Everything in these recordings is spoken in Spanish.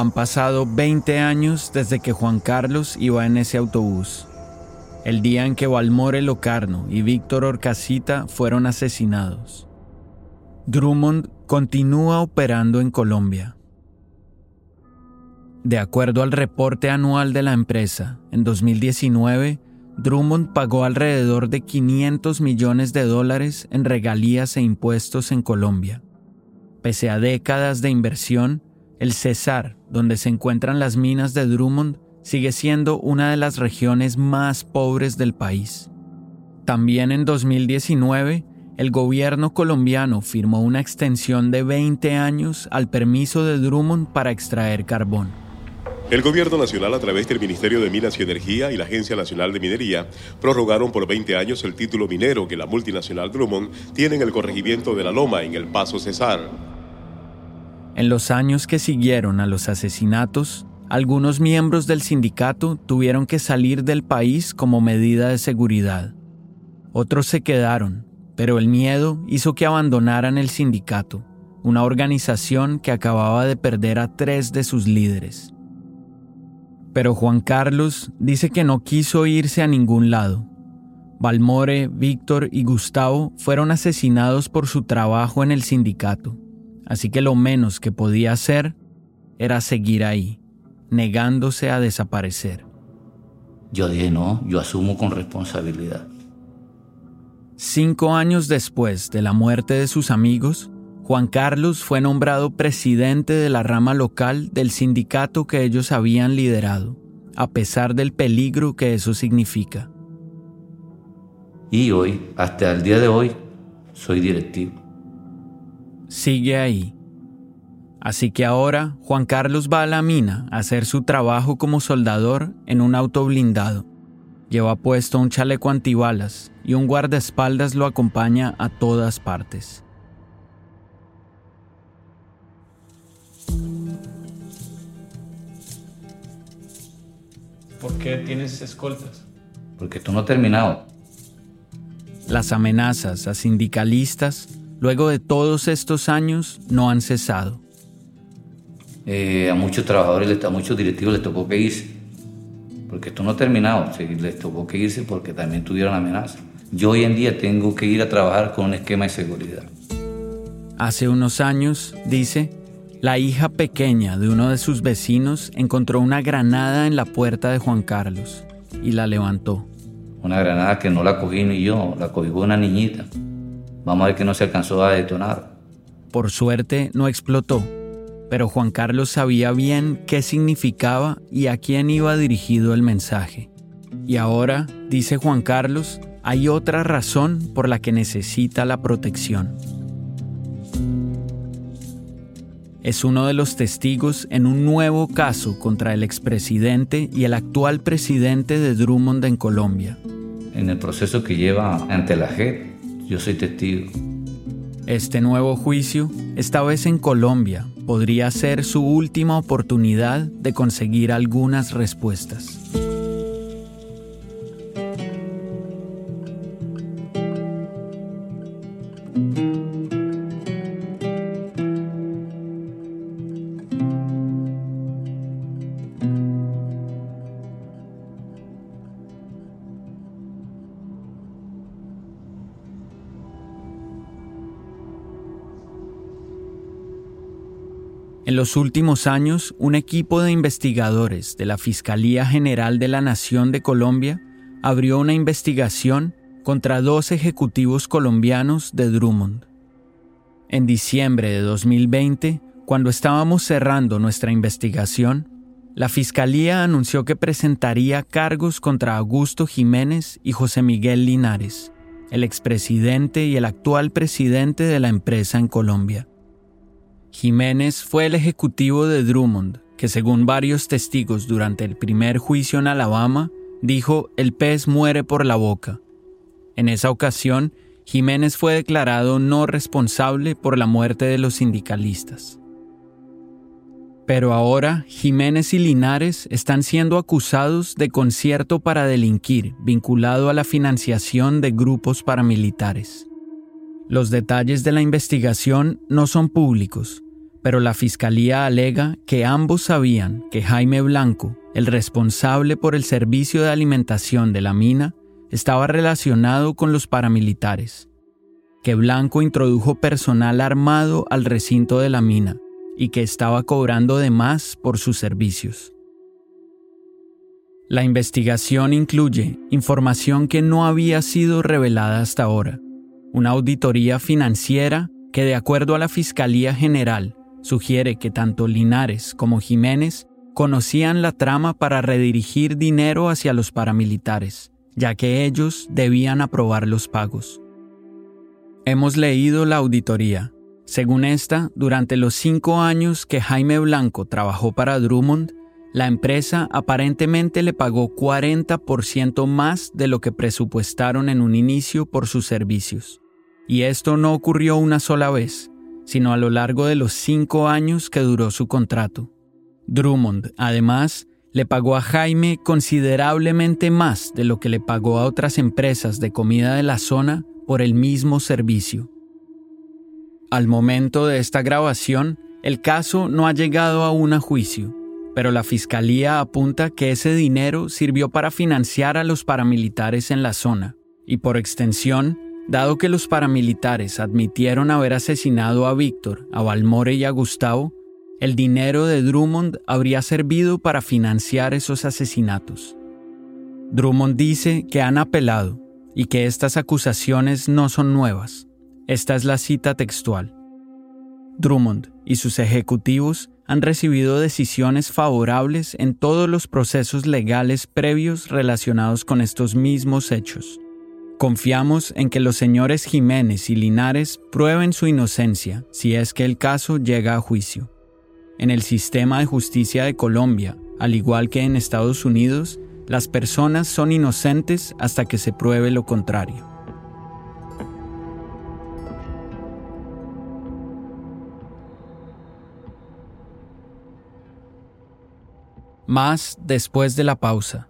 Han pasado 20 años desde que Juan Carlos iba en ese autobús. El día en que Valmore Locarno y Víctor Orcasita fueron asesinados. Drummond continúa operando en Colombia. De acuerdo al reporte anual de la empresa, en 2019, Drummond pagó alrededor de 500 millones de dólares en regalías e impuestos en Colombia. Pese a décadas de inversión, el Cesar, donde se encuentran las minas de Drummond, sigue siendo una de las regiones más pobres del país. También en 2019, el gobierno colombiano firmó una extensión de 20 años al permiso de Drummond para extraer carbón. El Gobierno Nacional, a través del Ministerio de Minas y Energía y la Agencia Nacional de Minería, prorrogaron por 20 años el título minero que la multinacional Drummond tiene en el corregimiento de La Loma, en el Paso Cesar. En los años que siguieron a los asesinatos, algunos miembros del sindicato tuvieron que salir del país como medida de seguridad. Otros se quedaron, pero el miedo hizo que abandonaran el sindicato, una organización que acababa de perder a tres de sus líderes. Pero Juan Carlos dice que no quiso irse a ningún lado. Balmore, Víctor y Gustavo fueron asesinados por su trabajo en el sindicato así que lo menos que podía hacer era seguir ahí, negándose a desaparecer. Yo dije, no, yo asumo con responsabilidad. Cinco años después de la muerte de sus amigos, Juan Carlos fue nombrado presidente de la rama local del sindicato que ellos habían liderado, a pesar del peligro que eso significa. Y hoy, hasta el día de hoy, soy directivo sigue ahí. Así que ahora Juan Carlos va a la mina a hacer su trabajo como soldador en un auto blindado. Lleva puesto un chaleco antibalas y un guardaespaldas lo acompaña a todas partes. ¿Por qué tienes escoltas? Porque tú no has terminado. Las amenazas a sindicalistas luego de todos estos años, no han cesado. Eh, a muchos trabajadores, a muchos directivos les tocó que irse, porque esto no ha terminado, les tocó que irse porque también tuvieron amenaza. Yo hoy en día tengo que ir a trabajar con un esquema de seguridad. Hace unos años, dice, la hija pequeña de uno de sus vecinos encontró una granada en la puerta de Juan Carlos y la levantó. Una granada que no la cogí ni yo, la cogí una niñita. Vamos a ver que no se alcanzó a detonar. Por suerte no explotó, pero Juan Carlos sabía bien qué significaba y a quién iba dirigido el mensaje. Y ahora, dice Juan Carlos, hay otra razón por la que necesita la protección. Es uno de los testigos en un nuevo caso contra el expresidente y el actual presidente de Drummond en Colombia. En el proceso que lleva ante la JEP, yo soy testigo. Este nuevo juicio, esta vez en Colombia, podría ser su última oportunidad de conseguir algunas respuestas. En los últimos años, un equipo de investigadores de la Fiscalía General de la Nación de Colombia abrió una investigación contra dos ejecutivos colombianos de Drummond. En diciembre de 2020, cuando estábamos cerrando nuestra investigación, la Fiscalía anunció que presentaría cargos contra Augusto Jiménez y José Miguel Linares, el expresidente y el actual presidente de la empresa en Colombia. Jiménez fue el ejecutivo de Drummond, que según varios testigos durante el primer juicio en Alabama, dijo el pez muere por la boca. En esa ocasión, Jiménez fue declarado no responsable por la muerte de los sindicalistas. Pero ahora Jiménez y Linares están siendo acusados de concierto para delinquir vinculado a la financiación de grupos paramilitares. Los detalles de la investigación no son públicos, pero la fiscalía alega que ambos sabían que Jaime Blanco, el responsable por el servicio de alimentación de la mina, estaba relacionado con los paramilitares, que Blanco introdujo personal armado al recinto de la mina y que estaba cobrando de más por sus servicios. La investigación incluye información que no había sido revelada hasta ahora, una auditoría financiera que de acuerdo a la Fiscalía General sugiere que tanto Linares como Jiménez conocían la trama para redirigir dinero hacia los paramilitares ya que ellos debían aprobar los pagos. Hemos leído la auditoría. Según esta, durante los cinco años que Jaime Blanco trabajó para Drummond, la empresa aparentemente le pagó 40% más de lo que presupuestaron en un inicio por sus servicios. Y esto no ocurrió una sola vez, sino a lo largo de los cinco años que duró su contrato. Drummond, además, le pagó a Jaime considerablemente más de lo que le pagó a otras empresas de comida de la zona por el mismo servicio. Al momento de esta grabación, el caso no ha llegado aún a juicio, pero la Fiscalía apunta que ese dinero sirvió para financiar a los paramilitares en la zona, y por extensión, dado que los paramilitares admitieron haber asesinado a Víctor, a Valmore y a Gustavo, el dinero de Drummond habría servido para financiar esos asesinatos. Drummond dice que han apelado y que estas acusaciones no son nuevas. Esta es la cita textual. Drummond y sus ejecutivos han recibido decisiones favorables en todos los procesos legales previos relacionados con estos mismos hechos. Confiamos en que los señores Jiménez y Linares prueben su inocencia si es que el caso llega a juicio. En el sistema de justicia de Colombia, al igual que en Estados Unidos, las personas son inocentes hasta que se pruebe lo contrario. Más después de la pausa.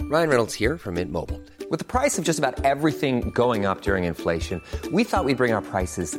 Ryan Reynolds here from Mint Mobile. With the price of just about everything going up during inflation, we thought we'd bring our prices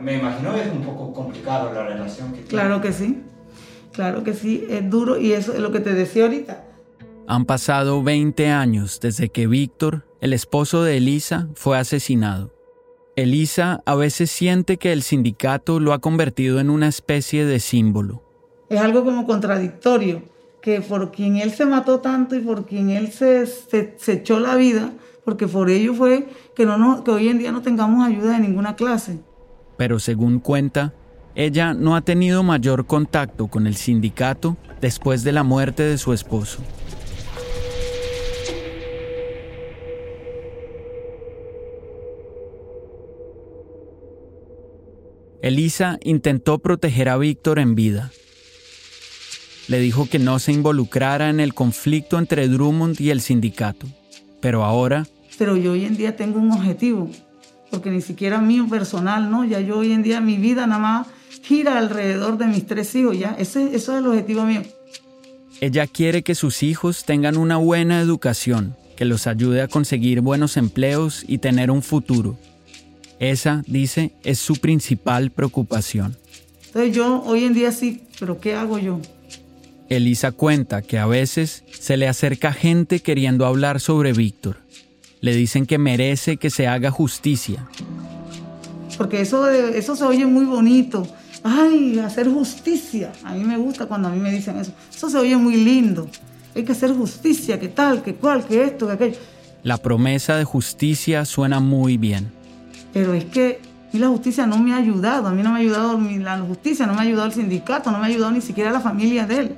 me, imagino, imagino es un poco complicado la relación que tiene. Claro que sí, claro que sí, es duro y eso es lo que te decía ahorita. Han pasado 20 años desde que Víctor, el esposo de Elisa, fue asesinado. Elisa a veces siente que el sindicato lo ha convertido en una especie de símbolo. Es algo como contradictorio, que por quien él se mató tanto y por quien él se, se, se echó la vida, porque por ello fue que, no nos- que hoy en día no tengamos ayuda de ninguna clase. Pero según cuenta, ella no ha tenido mayor contacto con el sindicato después de la muerte de su esposo. Elisa intentó proteger a Víctor en vida. le dijo que no se involucrara en el conflicto entre Drummond y el sindicato. Pero ahora... Pero yo hoy en día tengo un objetivo, porque ni siquiera mío personal, ¿no? Ya yo hoy en día mi vida nada más gira alrededor de mis tres hijos, ya. Ese, eso es el objetivo mío. Ella quiere que sus hijos tengan una buena educación, que los ayude a conseguir buenos empleos y tener un futuro. Esa, dice, es su principal preocupación. Entonces yo hoy en día sí, pero ¿qué hago yo? Elisa cuenta que a veces se le acerca gente queriendo hablar sobre Víctor. Le dicen que merece que se haga justicia. Porque eso, eso se oye muy bonito. Ay, hacer justicia. A mí me gusta cuando a mí me dicen eso. Eso se oye muy lindo. Hay que hacer justicia, que tal, que cual, que esto, que aquello. La promesa de justicia suena muy bien. Pero es que y la justicia no me ha ayudado. A mí no me ha ayudado la justicia, no me ha ayudado el sindicato, no me ha ayudado ni siquiera la familia de él.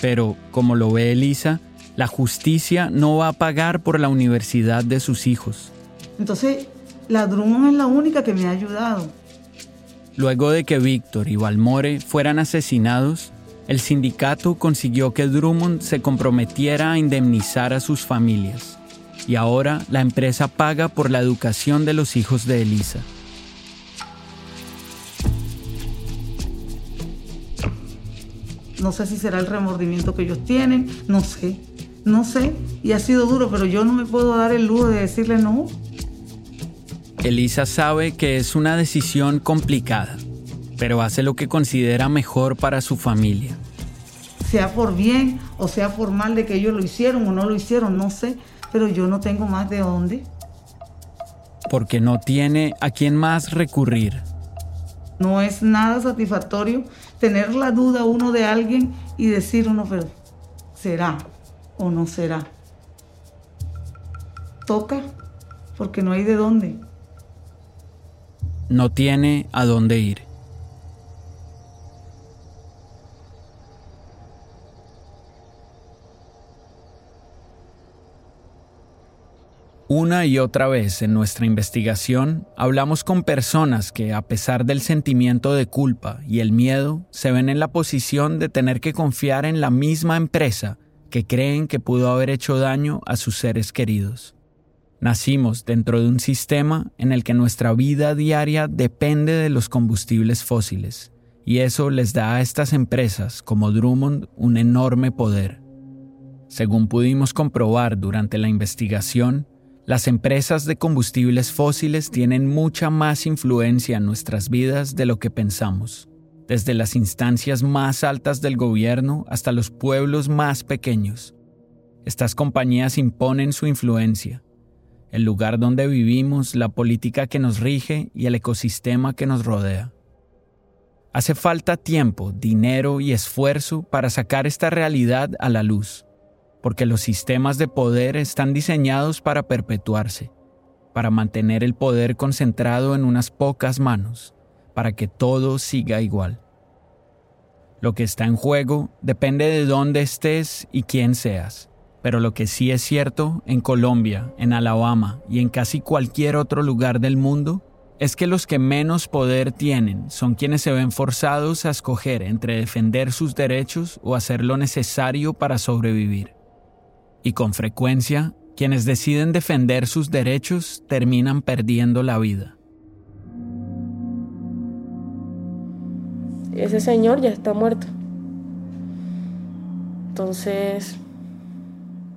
Pero, como lo ve Elisa, la justicia no va a pagar por la universidad de sus hijos. Entonces, la Drummond es la única que me ha ayudado. Luego de que Víctor y Valmore fueran asesinados, el sindicato consiguió que Drummond se comprometiera a indemnizar a sus familias. Y ahora la empresa paga por la educación de los hijos de Elisa. No sé si será el remordimiento que ellos tienen, no sé, no sé. Y ha sido duro, pero yo no me puedo dar el lujo de decirle no. Elisa sabe que es una decisión complicada, pero hace lo que considera mejor para su familia. Sea por bien o sea por mal de que ellos lo hicieron o no lo hicieron, no sé, pero yo no tengo más de dónde. Porque no tiene a quién más recurrir. No es nada satisfactorio tener la duda uno de alguien y decir uno, pero ¿será o no será? Toca porque no hay de dónde. No tiene a dónde ir. Una y otra vez en nuestra investigación hablamos con personas que, a pesar del sentimiento de culpa y el miedo, se ven en la posición de tener que confiar en la misma empresa que creen que pudo haber hecho daño a sus seres queridos. Nacimos dentro de un sistema en el que nuestra vida diaria depende de los combustibles fósiles, y eso les da a estas empresas como Drummond un enorme poder. Según pudimos comprobar durante la investigación, las empresas de combustibles fósiles tienen mucha más influencia en nuestras vidas de lo que pensamos, desde las instancias más altas del gobierno hasta los pueblos más pequeños. Estas compañías imponen su influencia, el lugar donde vivimos, la política que nos rige y el ecosistema que nos rodea. Hace falta tiempo, dinero y esfuerzo para sacar esta realidad a la luz porque los sistemas de poder están diseñados para perpetuarse, para mantener el poder concentrado en unas pocas manos, para que todo siga igual. Lo que está en juego depende de dónde estés y quién seas, pero lo que sí es cierto en Colombia, en Alabama y en casi cualquier otro lugar del mundo es que los que menos poder tienen son quienes se ven forzados a escoger entre defender sus derechos o hacer lo necesario para sobrevivir y con frecuencia quienes deciden defender sus derechos terminan perdiendo la vida. Ese señor ya está muerto. Entonces,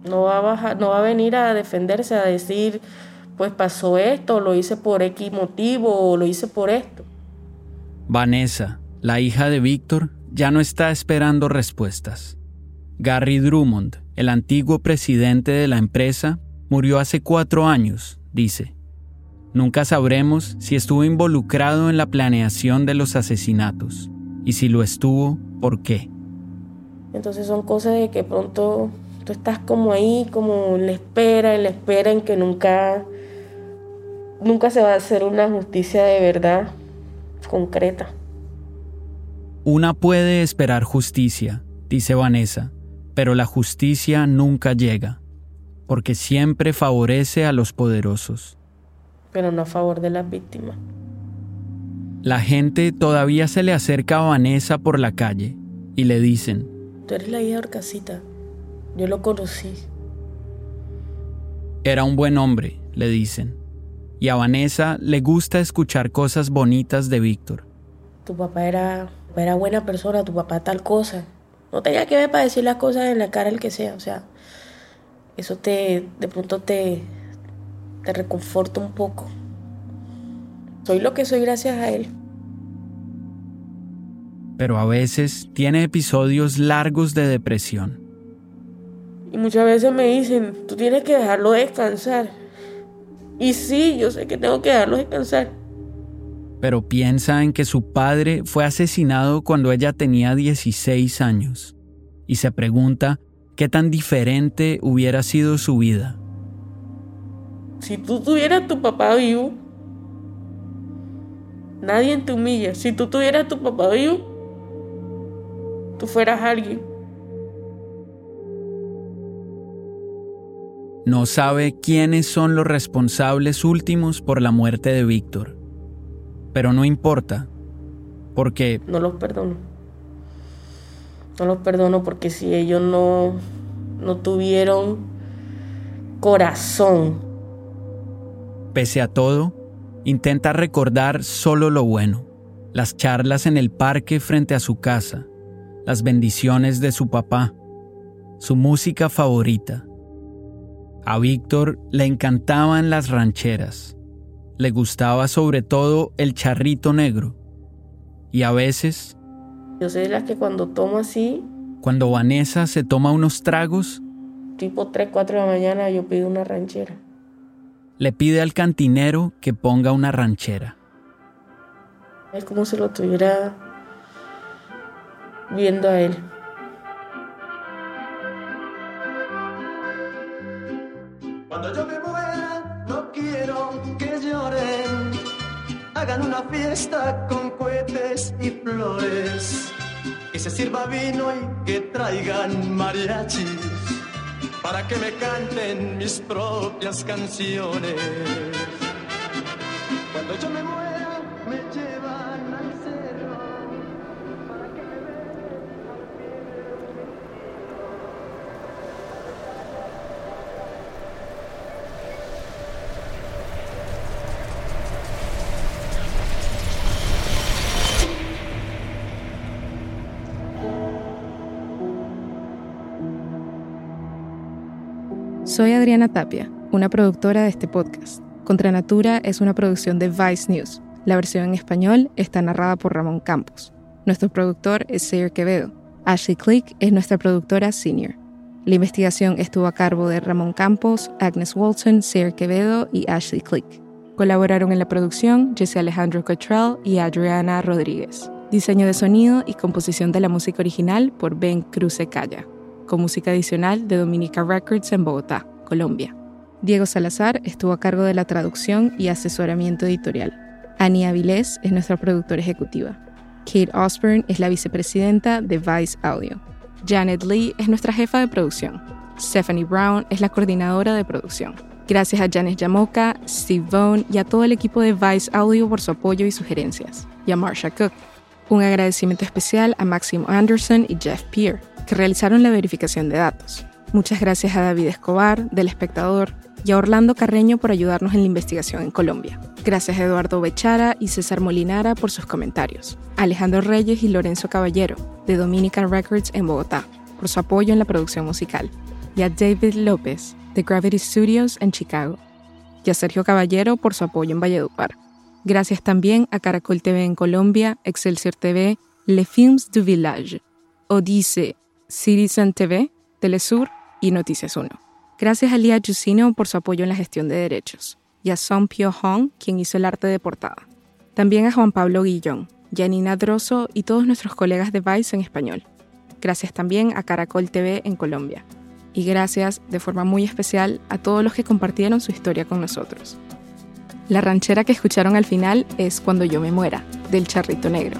no va a bajar, no va a venir a defenderse, a decir, pues pasó esto, lo hice por X motivo, o lo hice por esto. Vanessa, la hija de Víctor, ya no está esperando respuestas. Gary Drummond, el antiguo presidente de la empresa, murió hace cuatro años, dice. Nunca sabremos si estuvo involucrado en la planeación de los asesinatos y si lo estuvo, ¿por qué? Entonces son cosas de que pronto tú estás como ahí, como en la espera, en la espera en que nunca, nunca se va a hacer una justicia de verdad concreta. Una puede esperar justicia, dice Vanessa, pero la justicia nunca llega, porque siempre favorece a los poderosos. Pero no a favor de las víctimas. La gente todavía se le acerca a Vanessa por la calle y le dicen, tú eres la hija de Orcasita. Yo lo conocí. Era un buen hombre, le dicen. Y a Vanessa le gusta escuchar cosas bonitas de Víctor. Tu papá era, era buena persona, tu papá tal cosa. No tenía que ver para decir las cosas en la cara el que sea. O sea, eso te, de pronto te, te reconforta un poco. Soy lo que soy gracias a él. Pero a veces tiene episodios largos de depresión. Y muchas veces me dicen, tú tienes que dejarlo descansar. Y sí, yo sé que tengo que dejarlo descansar. Pero piensa en que su padre fue asesinado cuando ella tenía 16 años. Y se pregunta qué tan diferente hubiera sido su vida. Si tú tuvieras tu papá vivo, nadie te humilla. Si tú tuvieras tu papá vivo, tú fueras alguien. No sabe quiénes son los responsables últimos por la muerte de Víctor. Pero no importa, porque... No los perdono. No los perdono porque si ellos no, no tuvieron corazón. Pese a todo, intenta recordar solo lo bueno. Las charlas en el parque frente a su casa, las bendiciones de su papá, su música favorita. A Víctor le encantaban las rancheras. Le gustaba sobre todo el charrito negro. Y a veces... Yo sé de las que cuando tomo así... Cuando Vanessa se toma unos tragos... Tipo 3, 4 de la mañana yo pido una ranchera. Le pide al cantinero que ponga una ranchera. Es como si lo estuviera viendo a él. Cuando yo me muera, no quiero que lloren. Hagan una fiesta con cohetes y flores. Que se sirva vino y que traigan mariachis. Para que me canten mis propias canciones. Soy Adriana Tapia, una productora de este podcast. Contra Natura es una producción de Vice News. La versión en español está narrada por Ramón Campos. Nuestro productor es Sayer Quevedo. Ashley Click es nuestra productora senior. La investigación estuvo a cargo de Ramón Campos, Agnes Walton, Sayer Quevedo y Ashley Click. Colaboraron en la producción Jesse Alejandro Cottrell y Adriana Rodríguez. Diseño de sonido y composición de la música original por Ben Cruce Calla con música adicional de Dominica Records en Bogotá, Colombia. Diego Salazar estuvo a cargo de la traducción y asesoramiento editorial. Annie Avilés es nuestra productora ejecutiva. Kate Osborne es la vicepresidenta de Vice Audio. Janet Lee es nuestra jefa de producción. Stephanie Brown es la coordinadora de producción. Gracias a Janet Yamoka, Steve Vaughn y a todo el equipo de Vice Audio por su apoyo y sugerencias. Y a Marsha Cook. Un agradecimiento especial a Maximo Anderson y Jeff Peer que realizaron la verificación de datos. Muchas gracias a David Escobar, del Espectador, y a Orlando Carreño por ayudarnos en la investigación en Colombia. Gracias a Eduardo Bechara y César Molinara por sus comentarios. Alejandro Reyes y Lorenzo Caballero, de Dominican Records en Bogotá, por su apoyo en la producción musical. Y a David López, de Gravity Studios en Chicago. Y a Sergio Caballero por su apoyo en Valledupar. Gracias también a Caracol TV en Colombia, Excelsior TV, Le Films du Village, Odyssey, Citizen TV, Telesur y Noticias 1. Gracias a Lía Jusino por su apoyo en la gestión de derechos y a Song Pyo Hong, quien hizo el arte de portada. También a Juan Pablo Guillón, Janina Droso y todos nuestros colegas de Vice en español. Gracias también a Caracol TV en Colombia. Y gracias de forma muy especial a todos los que compartieron su historia con nosotros. La ranchera que escucharon al final es Cuando yo me muera, del Charrito Negro.